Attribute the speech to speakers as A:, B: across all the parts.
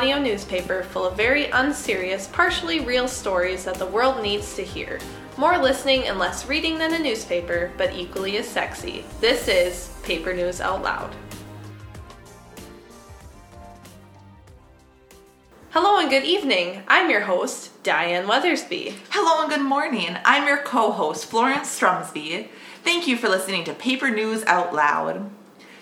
A: audio newspaper full of very unserious, partially real stories that the world needs to hear. More listening and less reading than a newspaper, but equally as sexy. This is Paper News Out Loud. Hello and good evening. I'm your host, Diane Weathersby.
B: Hello and good morning. I'm your co host, Florence Strumsby. Thank you for listening to Paper News Out Loud.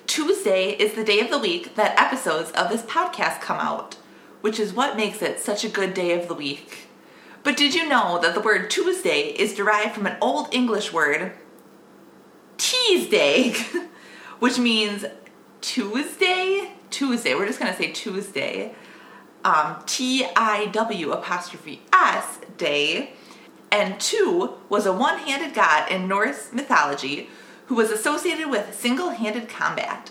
B: Tuesday is the day of the week that episodes of this podcast come out, which is what makes it such a good day of the week. But did you know that the word Tuesday is derived from an Old English word, Teasday, which means Tuesday? Tuesday. We're just going to say Tuesday um, T I W apostrophe S day, and Tiw was a one handed god in Norse mythology who was associated with single handed combat.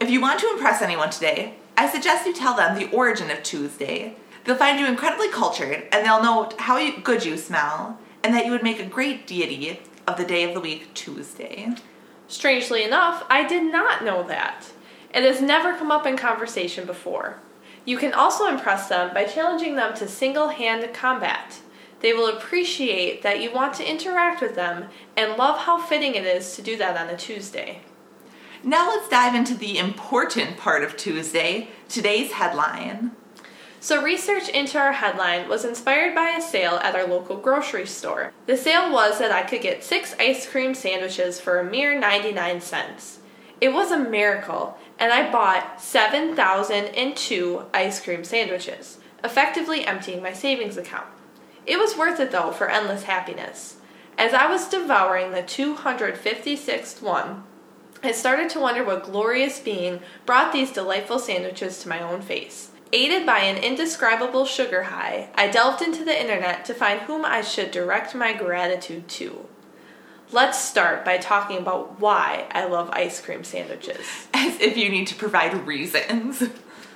B: If you want to impress anyone today, I suggest you tell them the origin of Tuesday. They'll find you incredibly cultured and they'll note how good you smell and that you would make a great deity of the day of the week, Tuesday.
A: Strangely enough, I did not know that. It has never come up in conversation before. You can also impress them by challenging them to single hand combat. They will appreciate that you want to interact with them and love how fitting it is to do that on a Tuesday.
B: Now let's dive into the important part of Tuesday today's headline.
A: So, research into our headline was inspired by a sale at our local grocery store. The sale was that I could get six ice cream sandwiches for a mere 99 cents. It was a miracle, and I bought 7,002 ice cream sandwiches, effectively emptying my savings account. It was worth it though for endless happiness. As I was devouring the 256th one, I started to wonder what glorious being brought these delightful sandwiches to my own face. Aided by an indescribable sugar high, I delved into the internet to find whom I should direct my gratitude to. Let's start by talking about why I love ice cream sandwiches.
B: As if you need to provide reasons.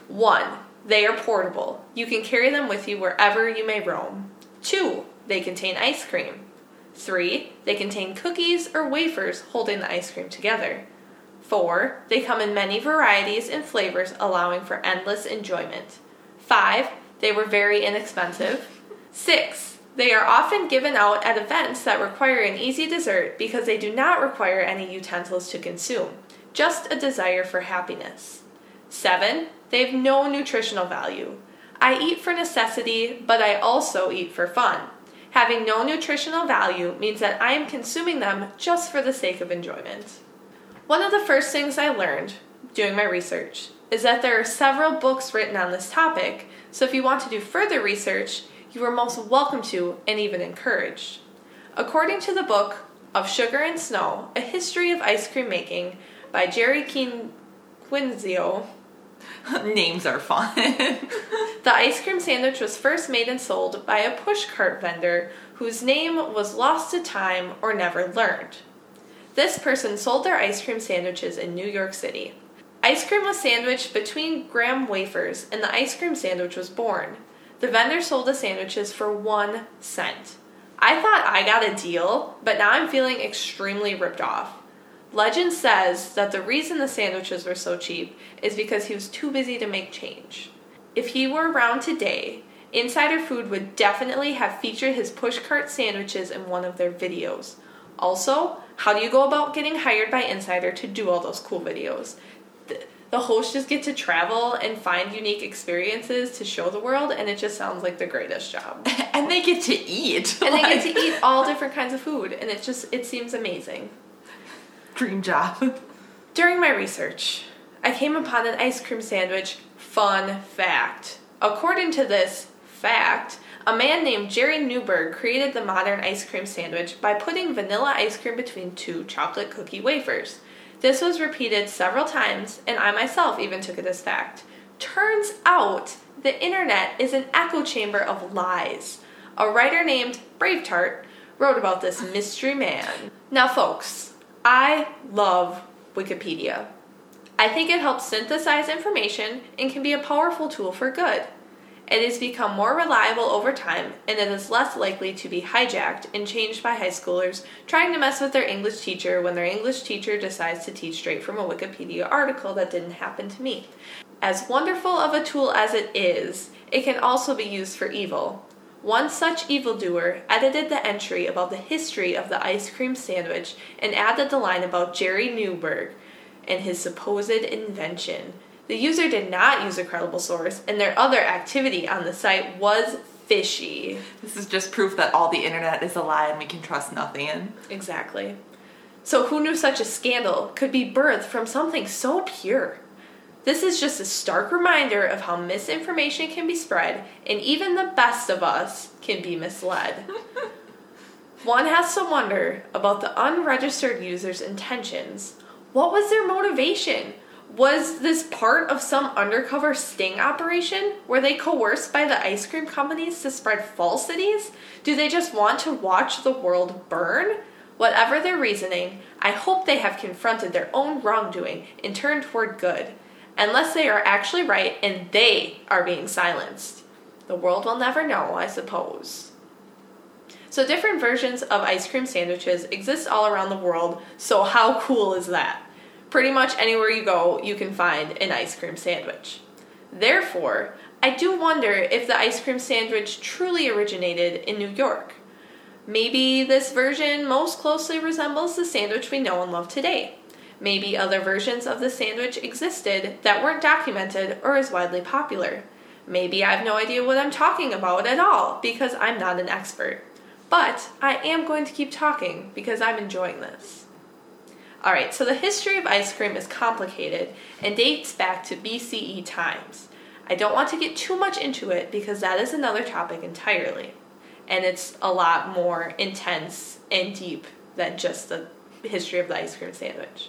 A: One, they are portable. You can carry them with you wherever you may roam. Two, they contain ice cream. Three, they contain cookies or wafers holding the ice cream together. Four, they come in many varieties and flavors, allowing for endless enjoyment. Five, they were very inexpensive. Six, they are often given out at events that require an easy dessert because they do not require any utensils to consume, just a desire for happiness. 7. They have no nutritional value. I eat for necessity, but I also eat for fun. Having no nutritional value means that I am consuming them just for the sake of enjoyment. One of the first things I learned doing my research is that there are several books written on this topic, so if you want to do further research, you are most welcome to and even encouraged. According to the book of Sugar and Snow, A History of Ice Cream Making by Jeri Keen Quinzio,
B: Names are fun.
A: the ice cream sandwich was first made and sold by a pushcart vendor whose name was lost to time or never learned. This person sold their ice cream sandwiches in New York City. Ice cream was sandwiched between graham wafers, and the ice cream sandwich was born. The vendor sold the sandwiches for one cent. I thought I got a deal, but now I'm feeling extremely ripped off. Legend says that the reason the sandwiches were so cheap is because he was too busy to make change. If he were around today, Insider Food would definitely have featured his pushcart sandwiches in one of their videos. Also, how do you go about getting hired by Insider to do all those cool videos? the hosts just get to travel and find unique experiences to show the world, and it just sounds like the greatest job.
B: and they get to eat.
A: And like... they get to eat all different kinds of food, and it just it seems amazing.
B: Dream job.
A: During my research, I came upon an ice cream sandwich fun fact. According to this fact, a man named Jerry Newberg created the modern ice cream sandwich by putting vanilla ice cream between two chocolate cookie wafers. This was repeated several times, and I myself even took it as fact. Turns out the internet is an echo chamber of lies. A writer named Brave Tart wrote about this mystery man. Now, folks, I love Wikipedia. I think it helps synthesize information and can be a powerful tool for good. It has become more reliable over time and it is less likely to be hijacked and changed by high schoolers trying to mess with their English teacher when their English teacher decides to teach straight from a Wikipedia article that didn't happen to me. As wonderful of a tool as it is, it can also be used for evil. One such evildoer edited the entry about the history of the ice cream sandwich and added the line about Jerry Newberg and his supposed invention. The user did not use a credible source, and their other activity on the site was fishy.
B: This is just proof that all the internet is a lie and we can trust nothing.
A: Exactly. So, who knew such a scandal could be birthed from something so pure? This is just a stark reminder of how misinformation can be spread, and even the best of us can be misled. One has to wonder about the unregistered user's intentions. What was their motivation? Was this part of some undercover sting operation? Were they coerced by the ice cream companies to spread falsities? Do they just want to watch the world burn? Whatever their reasoning, I hope they have confronted their own wrongdoing and turned toward good unless they are actually right and they are being silenced. The world will never know, I suppose. So, different versions of ice cream sandwiches exist all around the world, so how cool is that? Pretty much anywhere you go, you can find an ice cream sandwich. Therefore, I do wonder if the ice cream sandwich truly originated in New York. Maybe this version most closely resembles the sandwich we know and love today. Maybe other versions of the sandwich existed that weren't documented or as widely popular. Maybe I have no idea what I'm talking about at all because I'm not an expert. But I am going to keep talking because I'm enjoying this. Alright, so the history of ice cream is complicated and dates back to BCE times. I don't want to get too much into it because that is another topic entirely. And it's a lot more intense and deep than just the history of the ice cream sandwich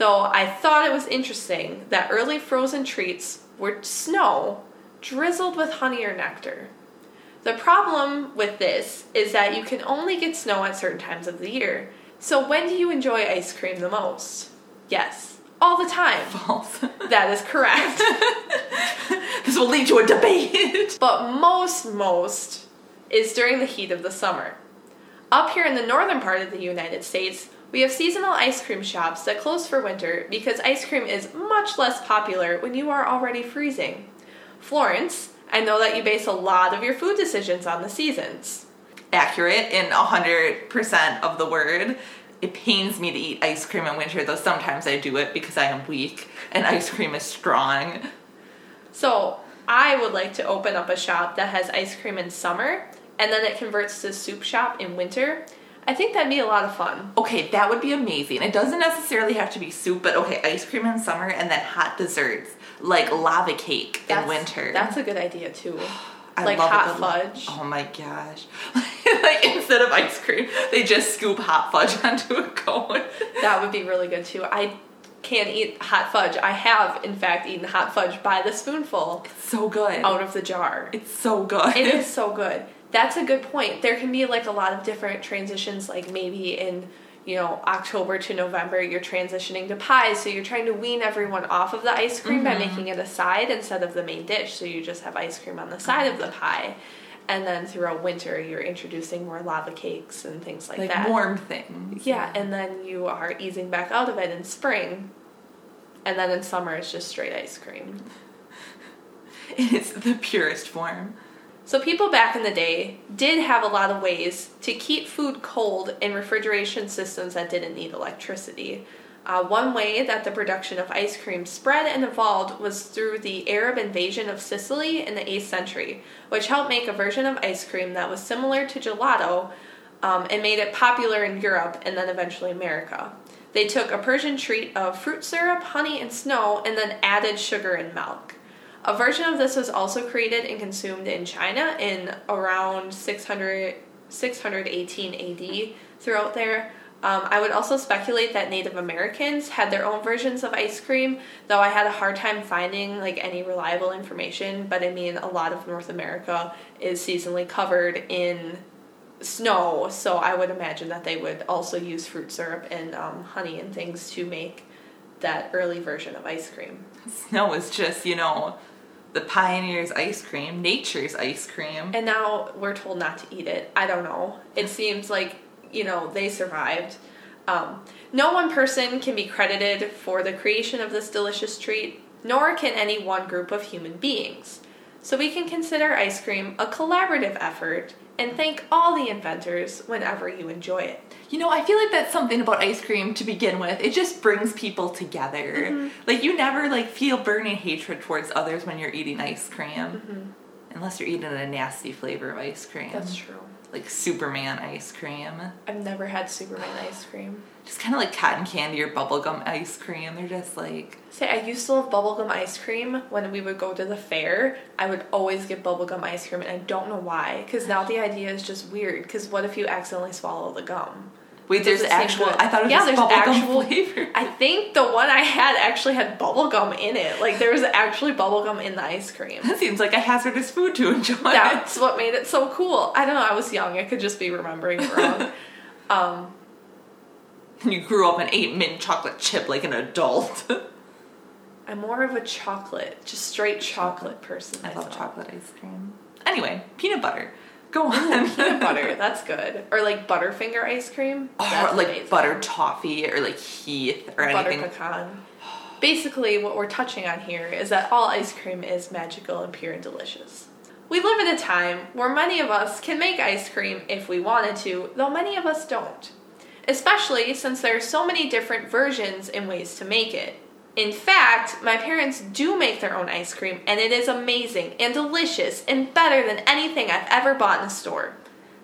A: though I thought it was interesting that early frozen treats were snow drizzled with honey or nectar. The problem with this is that you can only get snow at certain times of the year. So when do you enjoy ice cream the most? Yes, all the time.
B: False.
A: That is correct.
B: this will lead to a debate.
A: but most, most is during the heat of the summer. Up here in the northern part of the United States, we have seasonal ice cream shops that close for winter because ice cream is much less popular when you are already freezing. Florence, I know that you base a lot of your food decisions on the seasons.
B: Accurate in 100% of the word. It pains me to eat ice cream in winter, though sometimes I do it because I am weak and ice cream is strong.
A: So, I would like to open up a shop that has ice cream in summer and then it converts to soup shop in winter I think that'd be a lot of fun.
B: Okay, that would be amazing. It doesn't necessarily have to be soup, but okay, ice cream in summer and then hot desserts like lava cake
A: that's,
B: in winter.
A: That's a good idea too.
B: I
A: like
B: love
A: hot fudge.
B: Oh my gosh. like instead of ice cream, they just scoop hot fudge onto a cone.
A: that would be really good too. I can't eat hot fudge. I have, in fact, eaten hot fudge by the spoonful.
B: It's so good.
A: Out of the jar.
B: It's so good.
A: It is so good that's a good point. There can be like a lot of different transitions, like maybe in you know October to November, you're transitioning to pies, so you're trying to wean everyone off of the ice cream mm-hmm. by making it a side instead of the main dish. So you just have ice cream on the side of the pie. And then throughout winter, you're introducing more lava cakes and things like,
B: like
A: that.
B: warm things.
A: Yeah, and then you are easing back out of it in spring. And then in summer, it's just straight ice cream.
B: It's the purest form.
A: So, people back in the day did have a lot of ways to keep food cold in refrigeration systems that didn't need electricity. Uh, one way that the production of ice cream spread and evolved was through the Arab invasion of Sicily in the 8th century, which helped make a version of ice cream that was similar to gelato um, and made it popular in Europe and then eventually America. They took a Persian treat of fruit syrup, honey, and snow and then added sugar and milk. A version of this was also created and consumed in China in around 600, 618 AD throughout there. Um, I would also speculate that Native Americans had their own versions of ice cream, though I had a hard time finding like any reliable information. But I mean, a lot of North America is seasonally covered in snow, so I would imagine that they would also use fruit syrup and um, honey and things to make that early version of ice cream.
B: Snow is just, you know, the pioneer's ice cream, nature's ice cream.
A: And now we're told not to eat it. I don't know. It seems like, you know, they survived. Um, no one person can be credited for the creation of this delicious treat. nor can any one group of human beings. So we can consider ice cream a collaborative effort and thank all the inventors whenever you enjoy it.
B: You know, I feel like that's something about ice cream to begin with. It just brings people together.
A: Mm-hmm.
B: Like you never like feel burning hatred towards others when you're eating ice cream.
A: Mm-hmm.
B: Unless you're eating a nasty flavor of ice cream.
A: That's true.
B: Like Superman ice cream.
A: I've never had Superman ice cream.
B: Just kind of like cotton candy or bubblegum ice cream. They're just like
A: Say, I used to love bubblegum ice cream when we would go to the fair. I would always get bubblegum ice cream, and I don't know why. Because now the idea is just weird. Because what if you accidentally swallow the gum?
B: Wait, there's actual. I thought it was
A: Yeah, there's actual-
B: flavor.
A: I think the one I had actually had bubblegum in it. Like, there was actually bubblegum in the ice cream.
B: That seems like a hazardous food to enjoy.
A: That's what made it so cool. I don't know, I was young. I could just be remembering wrong. um,
B: you grew up and ate mint chocolate chip like an adult.
A: I'm more of a chocolate, just straight chocolate person.
B: I love
A: myself.
B: chocolate ice cream. Anyway, peanut butter. Go on.
A: Peanut butter, that's good. Or like Butterfinger ice cream.
B: or like
A: amazing.
B: butter toffee or like Heath or anything.
A: butter
B: anything.
A: pecan. Basically, what we're touching on here is that all ice cream is magical and pure and delicious. We live in a time where many of us can make ice cream if we wanted to, though many of us don't. Especially since there are so many different versions and ways to make it. In fact, my parents do make their own ice cream, and it is amazing and delicious and better than anything I've ever bought in a store.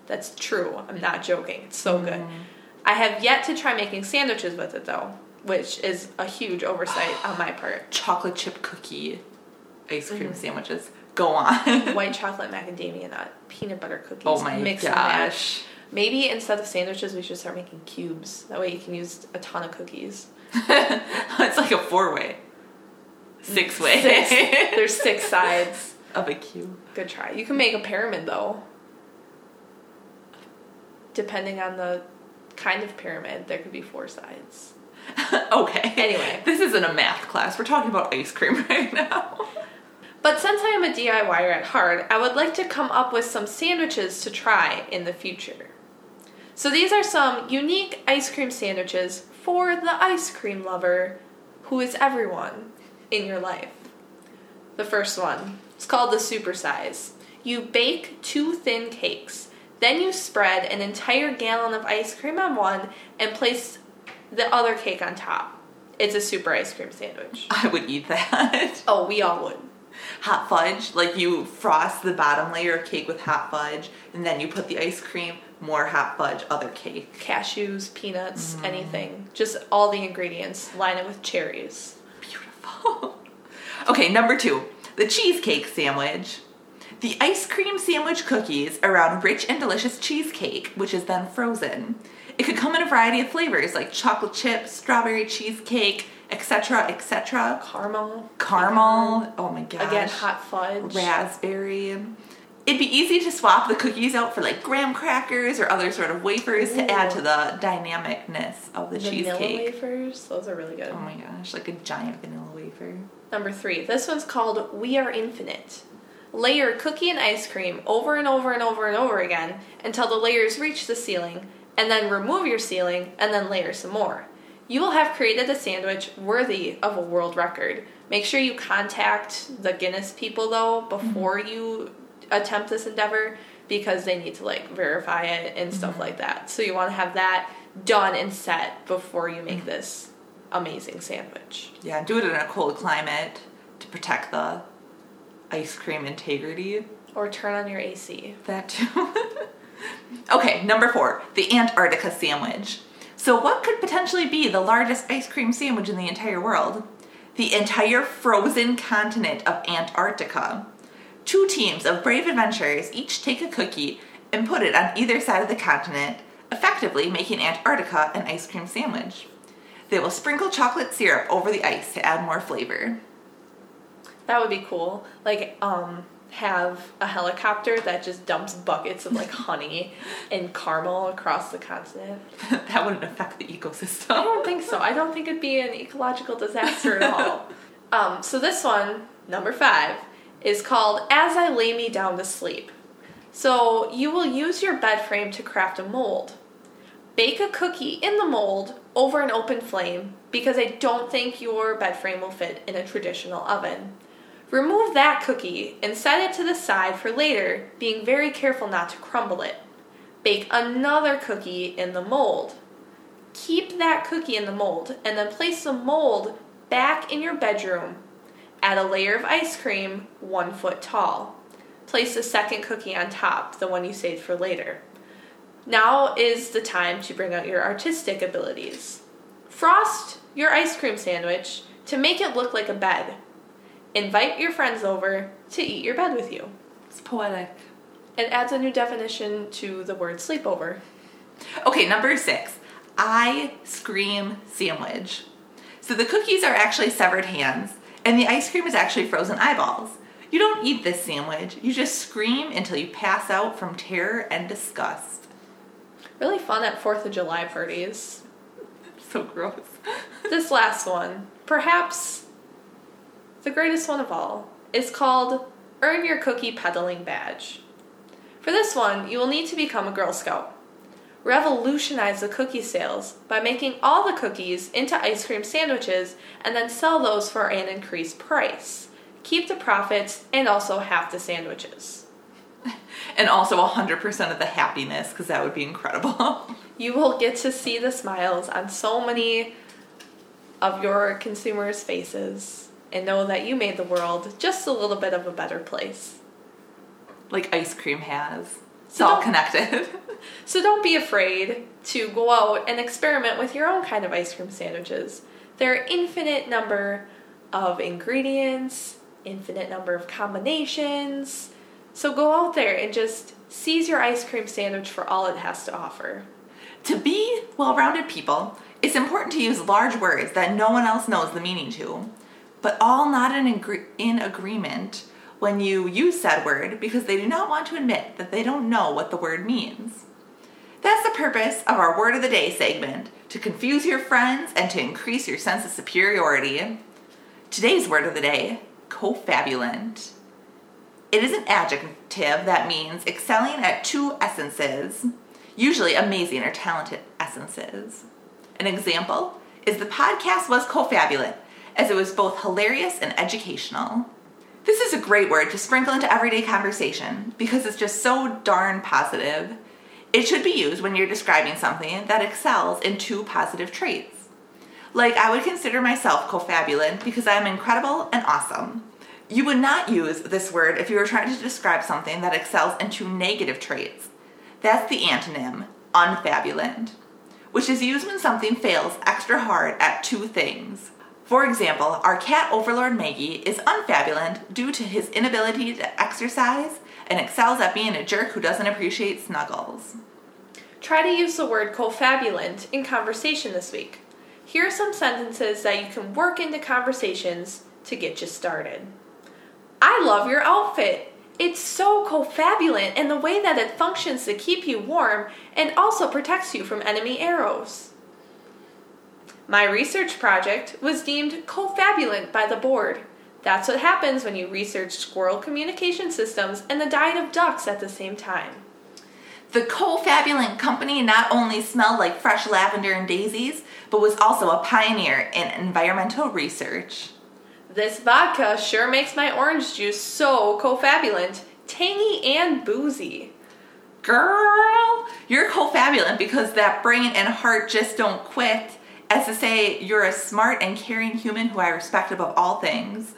A: That's true, I'm not joking, it's so good. I have yet to try making sandwiches with it though, which is a huge oversight on my part.
B: Chocolate chip cookie ice cream
A: Mm-hmm.
B: sandwiches. Go on.
A: White chocolate macadamia nut, peanut butter cookies,
B: oh my
A: mix and match. Maybe instead of sandwiches, we should start making cubes. That way you can use a ton of cookies.
B: it's like a four way. Six way.
A: Six. There's six sides.
B: of a cube.
A: Good try. You can make a pyramid though. Depending on the kind of pyramid, there could be four sides.
B: okay.
A: Anyway.
B: This isn't a math class. We're talking about ice cream right now.
A: But since I am a DIYer at heart, I would like to come up with some sandwiches to try in the future. So these are some unique ice cream sandwiches for the ice cream lover who is everyone in your life. The first one, it's called the supersize. You bake two thin cakes, then you spread an entire gallon of ice cream on one and place the other cake on top. It's a super ice cream sandwich.
B: I would eat that.
A: Oh, we all would.
B: hot fudge, like you frost the bottom layer of cake with hot fudge, and then you put the ice cream, more hot fudge, other cake.
A: cashews, peanuts, mm. anything. Just all the ingredients. Line it with cherries.
B: Beautiful. okay, number two, the cheesecake sandwich. The ice cream sandwich cookies around rich and delicious cheesecake, which is then frozen. It could come in a variety of flavors like chocolate chip, strawberry cheesecake, etc., etc.
A: Caramel.
B: Caramel. Oh my gosh.
A: Again, hot fudge.
B: raspberry. It'd be easy to swap the cookies out for like graham crackers or other sort of wafers to add to the dynamicness of the
A: Vanilla
B: cheesecake.
A: wafers. Those are really good.
B: Oh my gosh, like a giant vanilla wafer.
A: Number three. This one's called We Are Infinite. Layer cookie and ice cream over and over and over and over again until the layers reach the ceiling, and then remove your ceiling and then layer some more. You will have created a sandwich worthy of a world record. Make sure you contact the Guinness people though before mm-hmm. you attempt this endeavor because they need to like verify it and stuff mm-hmm. like that. So you want to have that done and set before you make this amazing sandwich.
B: Yeah, do it in a cold climate to protect the ice cream integrity.
A: Or turn on your AC.
B: That too. okay, number four, the Antarctica sandwich. So, what could potentially be the largest ice cream sandwich in the entire world? The entire frozen continent of Antarctica. Two teams of brave adventurers each take a cookie and put it on either side of the continent, effectively making Antarctica an ice cream sandwich. They will sprinkle chocolate syrup over the ice to add more flavor.
A: That would be cool. Like, um, have a helicopter that just dumps buckets of like honey and caramel across the continent.
B: that wouldn't affect the ecosystem.
A: I don't think so. I don't think it'd be an ecological disaster at all. Um, so this one, number five, is called As I Lay Me Down to Sleep. So you will use your bed frame to craft a mold. Bake a cookie in the mold over an open flame because I don't think your bed frame will fit in a traditional oven. Remove that cookie and set it to the side for later, being very careful not to crumble it. Bake another cookie in the mold. Keep that cookie in the mold and then place the mold back in your bedroom. Add a layer of ice cream one foot tall. Place the second cookie on top, the one you saved for later. Now is the time to bring out your artistic abilities. Frost your ice cream sandwich to make it look like a bed. Invite your friends over to eat your bed with you.
B: It's poetic.
A: It adds a new definition to the word sleepover.
B: Okay, number six. ice cream sandwich. So the cookies are actually severed hands, and the ice cream is actually frozen eyeballs. You don't eat this sandwich, you just scream until you pass out from terror and disgust.
A: Really fun at 4th of July parties.
B: So gross.
A: This last one, perhaps the greatest one of all, is called Earn Your Cookie Peddling Badge. For this one, you will need to become a Girl Scout. Revolutionize the cookie sales by making all the cookies into ice cream sandwiches and then sell those for an increased price. Keep the profits and also half the sandwiches.
B: And also 100% of the happiness, because that would be incredible.
A: You will get to see the smiles on so many of your consumers' faces and know that you made the world just a little bit of a better place.
B: like ice cream has. It's
A: So
B: all connected.
A: So don't be afraid to go out and experiment with your own kind of ice cream sandwiches. There are infinite number of ingredients, infinite number of combinations. So go out there and just seize your ice cream sandwich for all it has to offer.
B: To be well rounded people, it's important to use large words that no one else knows the meaning to, but all not in, agree- in agreement when you use said word because they do not want to admit that they don't know what the word means. That's the purpose of our Word of the Day segment to confuse your friends and to increase your sense of superiority. Today's word of the day cofabulant. It is an adjective that means excelling at two essences, usually amazing or talented essences. An example is the podcast was cofabulant, as it was both hilarious and educational. This is a great word to sprinkle into everyday conversation because it's just so darn positive. It should be used when you're describing something that excels in two positive traits. Like, I would consider myself cofabulant because I'm incredible and awesome. You would not use this word if you were trying to describe something that excels in two negative traits. That's the antonym, unfabulant, which is used when something fails extra hard at two things. For example, our cat overlord Maggie is unfabulant due to his inability to exercise and excels at being a jerk who doesn't appreciate snuggles.
A: Try to use the word cofabulant in conversation this week. Here are some sentences that you can work into conversations to get you started. I love your outfit. It's so cofabulant and the way that it functions to keep you warm and also protects you from enemy arrows. My research project was deemed cofabulant by the board. That's what happens when you research squirrel communication systems and the diet of ducks at the same time.
B: The cofabulant company not only smelled like fresh lavender and daisies, but was also a pioneer in environmental research.
A: This vodka sure makes my orange juice so cofabulant, tangy and boozy.
B: Girl, you're cofabulant because that brain and heart just don't quit. As to say, you're a smart and caring human who I respect above all things.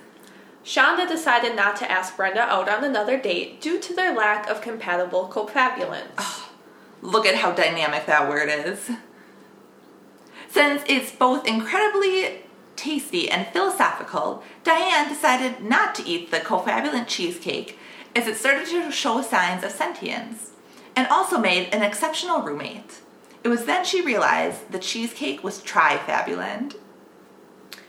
A: Shonda decided not to ask Brenda out on another date due to their lack of compatible cofabulants.
B: Look at how dynamic that word is. Since it's both incredibly tasty and philosophical, Diane decided not to eat the cofabulant cheesecake as it started to show signs of sentience, and also made an exceptional roommate. It was then she realized the cheesecake was trifabulant.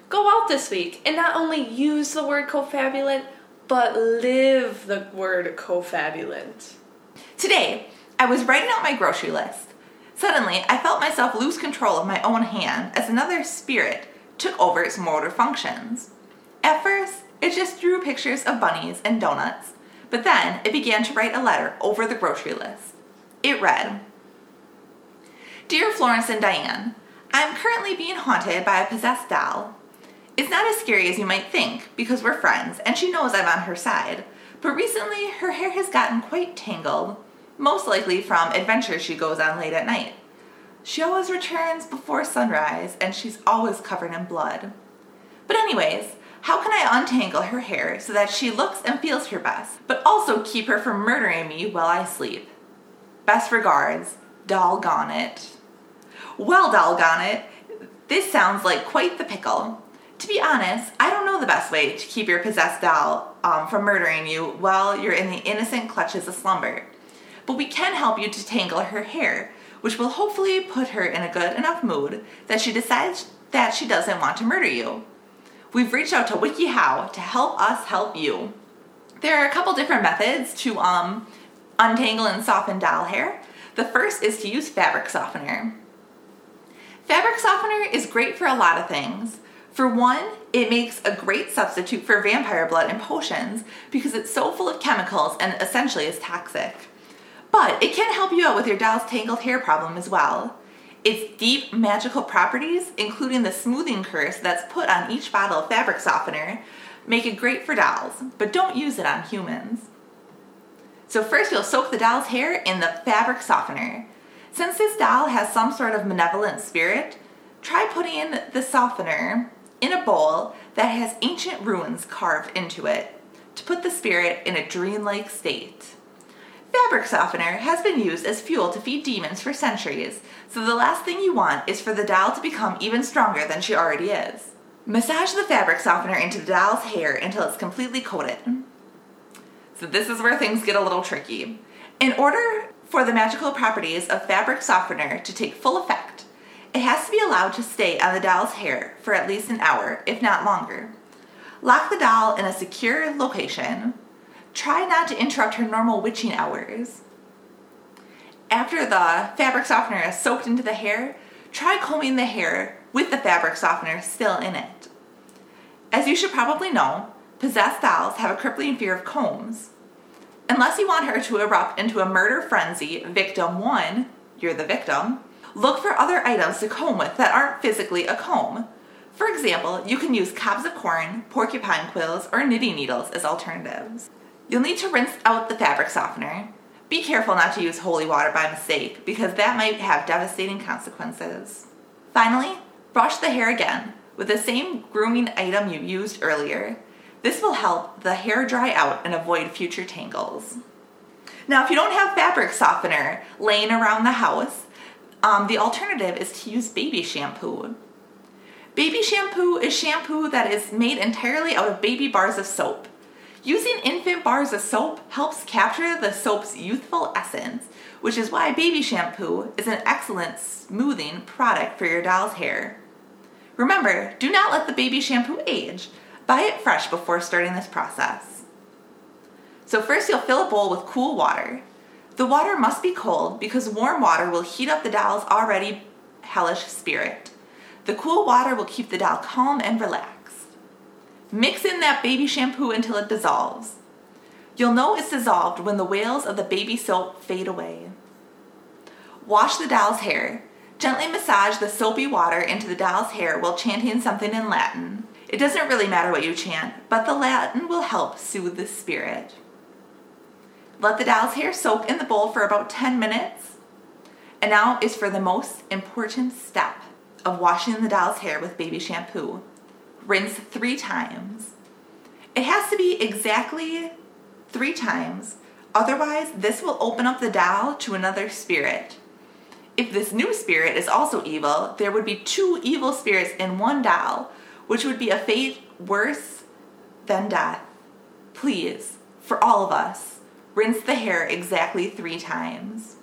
A: Go out this week and not only use the word cofabulant, but live the word cofabulant.
B: Today, I was writing out my grocery list. Suddenly, I felt myself lose control of my own hand as another spirit took over its motor functions. At first, it just drew pictures of bunnies and donuts, but then it began to write a letter over the grocery list. It read Dear Florence and Diane, I'm currently being haunted by a possessed doll. It's not as scary as you might think because we're friends and she knows I'm on her side. But recently, her hair has gotten quite tangled, most likely from adventures she goes on late at night. She always returns before sunrise and she's always covered in blood. But, anyways, how can I untangle her hair so that she looks and feels her best, but also keep her from murdering me while I sleep? Best regards, Doggone it. Well, doggone it, this sounds like quite the pickle. To be honest, I don't know the best way to keep your possessed doll um, from murdering you while you're in the innocent clutches of slumber. But we can help you to tangle her hair, which will hopefully put her in a good enough mood that she decides that she doesn't want to murder you. We've reached out to WikiHow to help us help you. There are a couple different methods to um, untangle and soften doll hair. The first is to use fabric softener. Fabric softener is great for a lot of things. For one, it makes a great substitute for vampire blood and potions because it's so full of chemicals and essentially is toxic. But it can help you out with your doll's tangled hair problem as well. Its deep magical properties, including the smoothing curse that's put on each bottle of fabric softener, make it great for dolls, but don't use it on humans. So first you'll soak the doll's hair in the fabric softener. Since this doll has some sort of malevolent spirit, try putting the softener in a bowl that has ancient ruins carved into it to put the spirit in a dreamlike state. Fabric softener has been used as fuel to feed demons for centuries, so the last thing you want is for the doll to become even stronger than she already is. Massage the fabric softener into the doll's hair until it's completely coated. So this is where things get a little tricky. In order for the magical properties of fabric softener to take full effect, it has to be allowed to stay on the doll's hair for at least an hour, if not longer. Lock the doll in a secure location Try not to interrupt her normal witching hours. After the fabric softener is soaked into the hair, try combing the hair with the fabric softener still in it. As you should probably know, possessed dolls have a crippling fear of combs. Unless you want her to erupt into a murder frenzy, victim one, you're the victim, look for other items to comb with that aren't physically a comb. For example, you can use cobs of corn, porcupine quills, or knitting needles as alternatives. You'll need to rinse out the fabric softener. Be careful not to use holy water by mistake because that might have devastating consequences. Finally, brush the hair again with the same grooming item you used earlier. This will help the hair dry out and avoid future tangles. Now, if you don't have fabric softener laying around the house, um, the alternative is to use baby shampoo. Baby shampoo is shampoo that is made entirely out of baby bars of soap. Using infant bars of soap helps capture the soap's youthful essence, which is why baby shampoo is an excellent smoothing product for your doll's hair. Remember, do not let the baby shampoo age. Buy it fresh before starting this process. So, first, you'll fill a bowl with cool water. The water must be cold because warm water will heat up the doll's already hellish spirit. The cool water will keep the doll calm and relaxed. Mix in that baby shampoo until it dissolves. You'll know it's dissolved when the wails of the baby soap fade away. Wash the doll's hair. Gently massage the soapy water into the doll's hair while chanting something in Latin. It doesn't really matter what you chant, but the Latin will help soothe the spirit. Let the doll's hair soak in the bowl for about 10 minutes. And now is for the most important step of washing the doll's hair with baby shampoo rinse three times. It has to be exactly three times, otherwise, this will open up the doll to another spirit. If this new spirit is also evil, there would be two evil spirits in one doll, which would be a fate worse than death. Please, for all of us, rinse the hair exactly three times.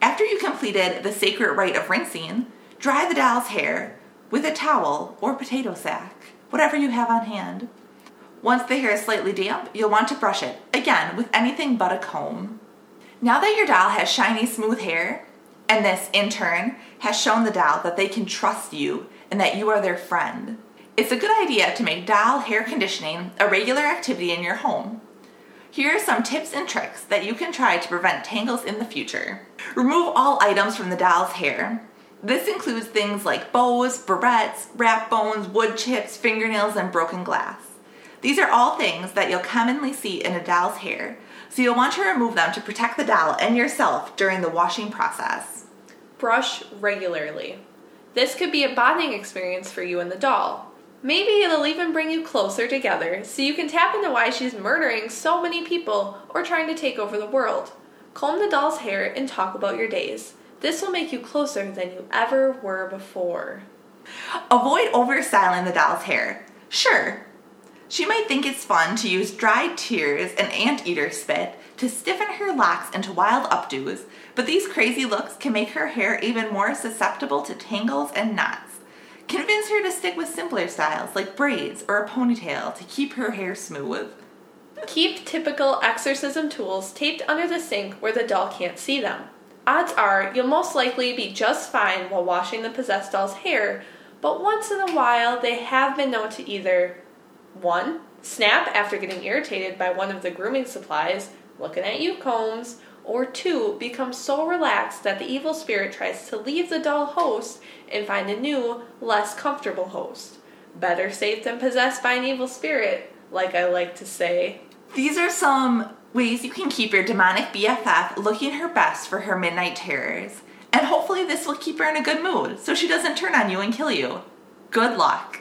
B: After you completed the sacred rite of rinsing, dry the doll's hair with a towel or potato sack, whatever you have on hand. Once the hair is slightly damp, you'll want to brush it, again with anything but a comb. Now that your doll has shiny, smooth hair, and this, in turn, has shown the doll that they can trust you and that you are their friend, it's a good idea to make doll hair conditioning a regular activity in your home. Here are some tips and tricks that you can try to prevent tangles in the future. Remove all items from the doll's hair. This includes things like bows, barrettes, rat bones, wood chips, fingernails, and broken glass. These are all things that you'll commonly see in a doll's hair, so you'll want to remove them to protect the doll and yourself during the washing process.
A: Brush regularly. This could be a bonding experience for you and the doll. Maybe it'll even bring you closer together so you can tap into why she's murdering so many people or trying to take over the world. Comb the doll's hair and talk about your days. This will make you closer than you ever were before.
B: Avoid overstyling the doll's hair. Sure, she might think it's fun to use dried tears and anteater spit to stiffen her locks into wild updos, but these crazy looks can make her hair even more susceptible to tangles and knots. Convince her to stick with simpler styles like braids or a ponytail to keep her hair smooth.
A: Keep typical exorcism tools taped under the sink where the doll can't see them. Odds are you'll most likely be just fine while washing the possessed doll's hair, but once in a while they have been known to either 1. Snap after getting irritated by one of the grooming supplies, looking at you, Combs, or 2. Become so relaxed that the evil spirit tries to leave the dull host and find a new, less comfortable host. Better safe than possessed by an evil spirit, like I like to say.
B: These are some ways you can keep your demonic BFF looking her best for her midnight terrors. And hopefully, this will keep her in a good mood so she doesn't turn on you and kill you. Good luck.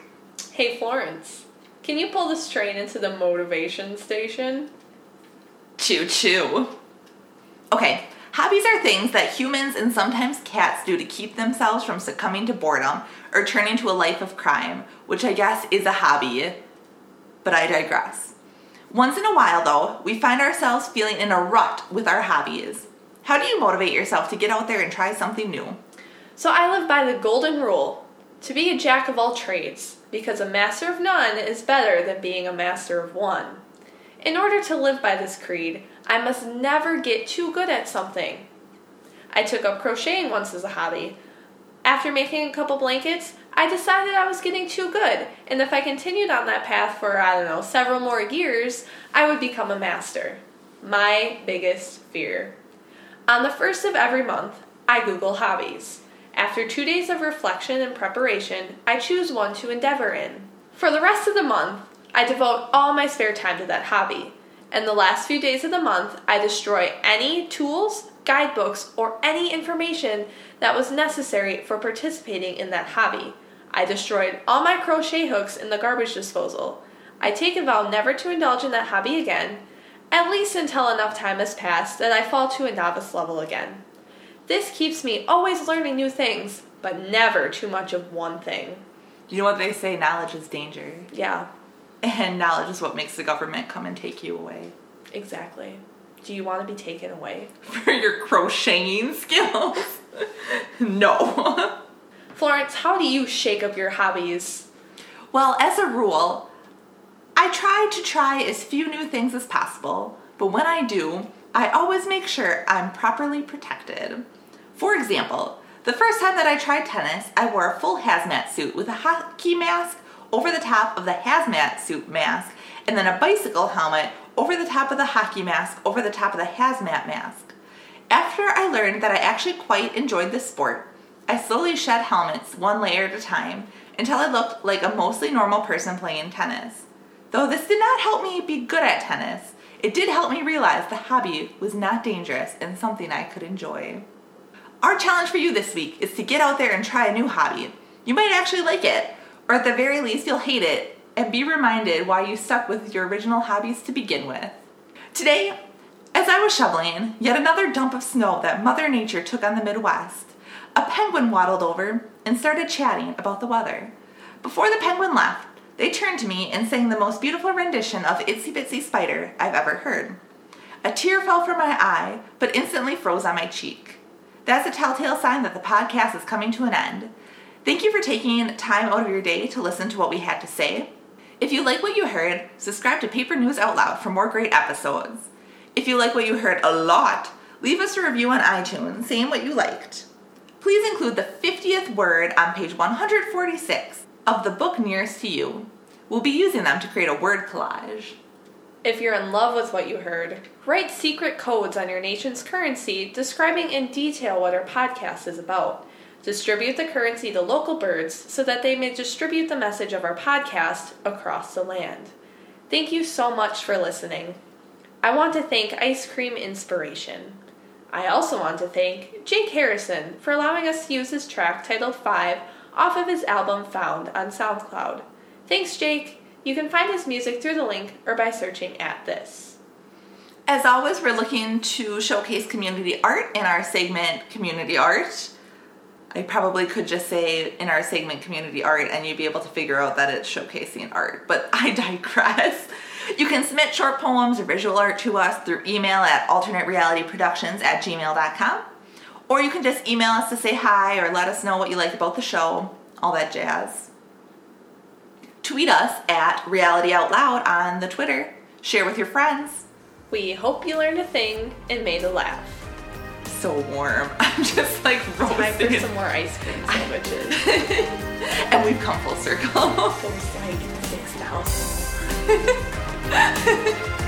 A: Hey, Florence, can you pull this train into the motivation station?
B: Choo choo. Okay, hobbies are things that humans and sometimes cats do to keep themselves from succumbing to boredom or turning to a life of crime, which I guess is a hobby, but I digress. Once in a while, though, we find ourselves feeling in a rut with our hobbies. How do you motivate yourself to get out there and try something new?
A: So I live by the golden rule to be a jack of all trades, because a master of none is better than being a master of one. In order to live by this creed, I must never get too good at something. I took up crocheting once as a hobby. After making a couple blankets, I decided I was getting too good, and if I continued on that path for, I don't know, several more years, I would become a master. My biggest fear. On the first of every month, I Google hobbies. After two days of reflection and preparation, I choose one to endeavor in. For the rest of the month, I devote all my spare time to that hobby. And the last few days of the month, I destroy any tools, guidebooks, or any information that was necessary for participating in that hobby. I destroyed all my crochet hooks in the garbage disposal. I take a vow never to indulge in that hobby again, at least until enough time has passed that I fall to a novice level again. This keeps me always learning new things, but never too much of one thing.
B: You know what they say knowledge is danger.
A: Yeah,
B: And knowledge is what makes the government come and take you away.
A: exactly. Do you want to be taken away?
B: For your crocheting skills? no.
A: Florence, how do you shake up your hobbies?
B: Well, as a rule, I try to try as few new things as possible, but when I do, I always make sure I'm properly protected. For example, the first time that I tried tennis, I wore a full hazmat suit with a hockey mask over the top of the hazmat suit mask, and then a bicycle helmet over the top of the hockey mask over the top of the hazmat mask. After I learned that I actually quite enjoyed this sport, I slowly shed helmets one layer at a time until I looked like a mostly normal person playing tennis. Though this did not help me be good at tennis, it did help me realize the hobby was not dangerous and something I could enjoy. Our challenge for you this week is to get out there and try a new hobby. You might actually like it, or at the very least, you'll hate it and be reminded why you stuck with your original hobbies to begin with. Today, as I was shoveling yet another dump of snow that Mother Nature took on the Midwest, a penguin waddled over and started chatting about the weather. Before the penguin left, they turned to me and sang the most beautiful rendition of Itsy Bitsy Spider I've ever heard. A tear fell from my eye, but instantly froze on my cheek. That's a telltale sign that the podcast is coming to an end. Thank you for taking time out of your day to listen to what we had to say. If you like what you heard, subscribe to Paper News Out Loud for more great episodes. If you like what you heard a lot, leave us a review on iTunes saying what you liked. Please include the 50th word on page 146 of the book nearest to you. We'll be using them to create a word collage.
A: If you're in love with what you heard, write secret codes on your nation's currency describing in detail what our podcast is about. Distribute the currency to local birds so that they may distribute the message of our podcast across the land. Thank you so much for listening. I want to thank Ice Cream Inspiration. I also want to thank Jake Harrison for allowing us to use his track titled 5 off of his album Found on SoundCloud. Thanks, Jake. You can find his music through the link or by searching at this.
B: As always, we're looking to showcase community art in our segment Community Art. I probably could just say in our segment Community Art and you'd be able to figure out that it's showcasing art, but I digress. You can submit short poems or visual art to us through email at alternaterealityproductions at gmail.com. Or you can just email us to say hi or let us know what you like about the show, all that jazz. Tweet us at Reality Out Loud on the Twitter. Share with your friends.
A: We hope you learned a thing and made a laugh.
B: So warm. I'm just like
A: Time
B: roasting.
A: for some more ice cream sandwiches.
B: and we've come full circle.
A: Like six thousand.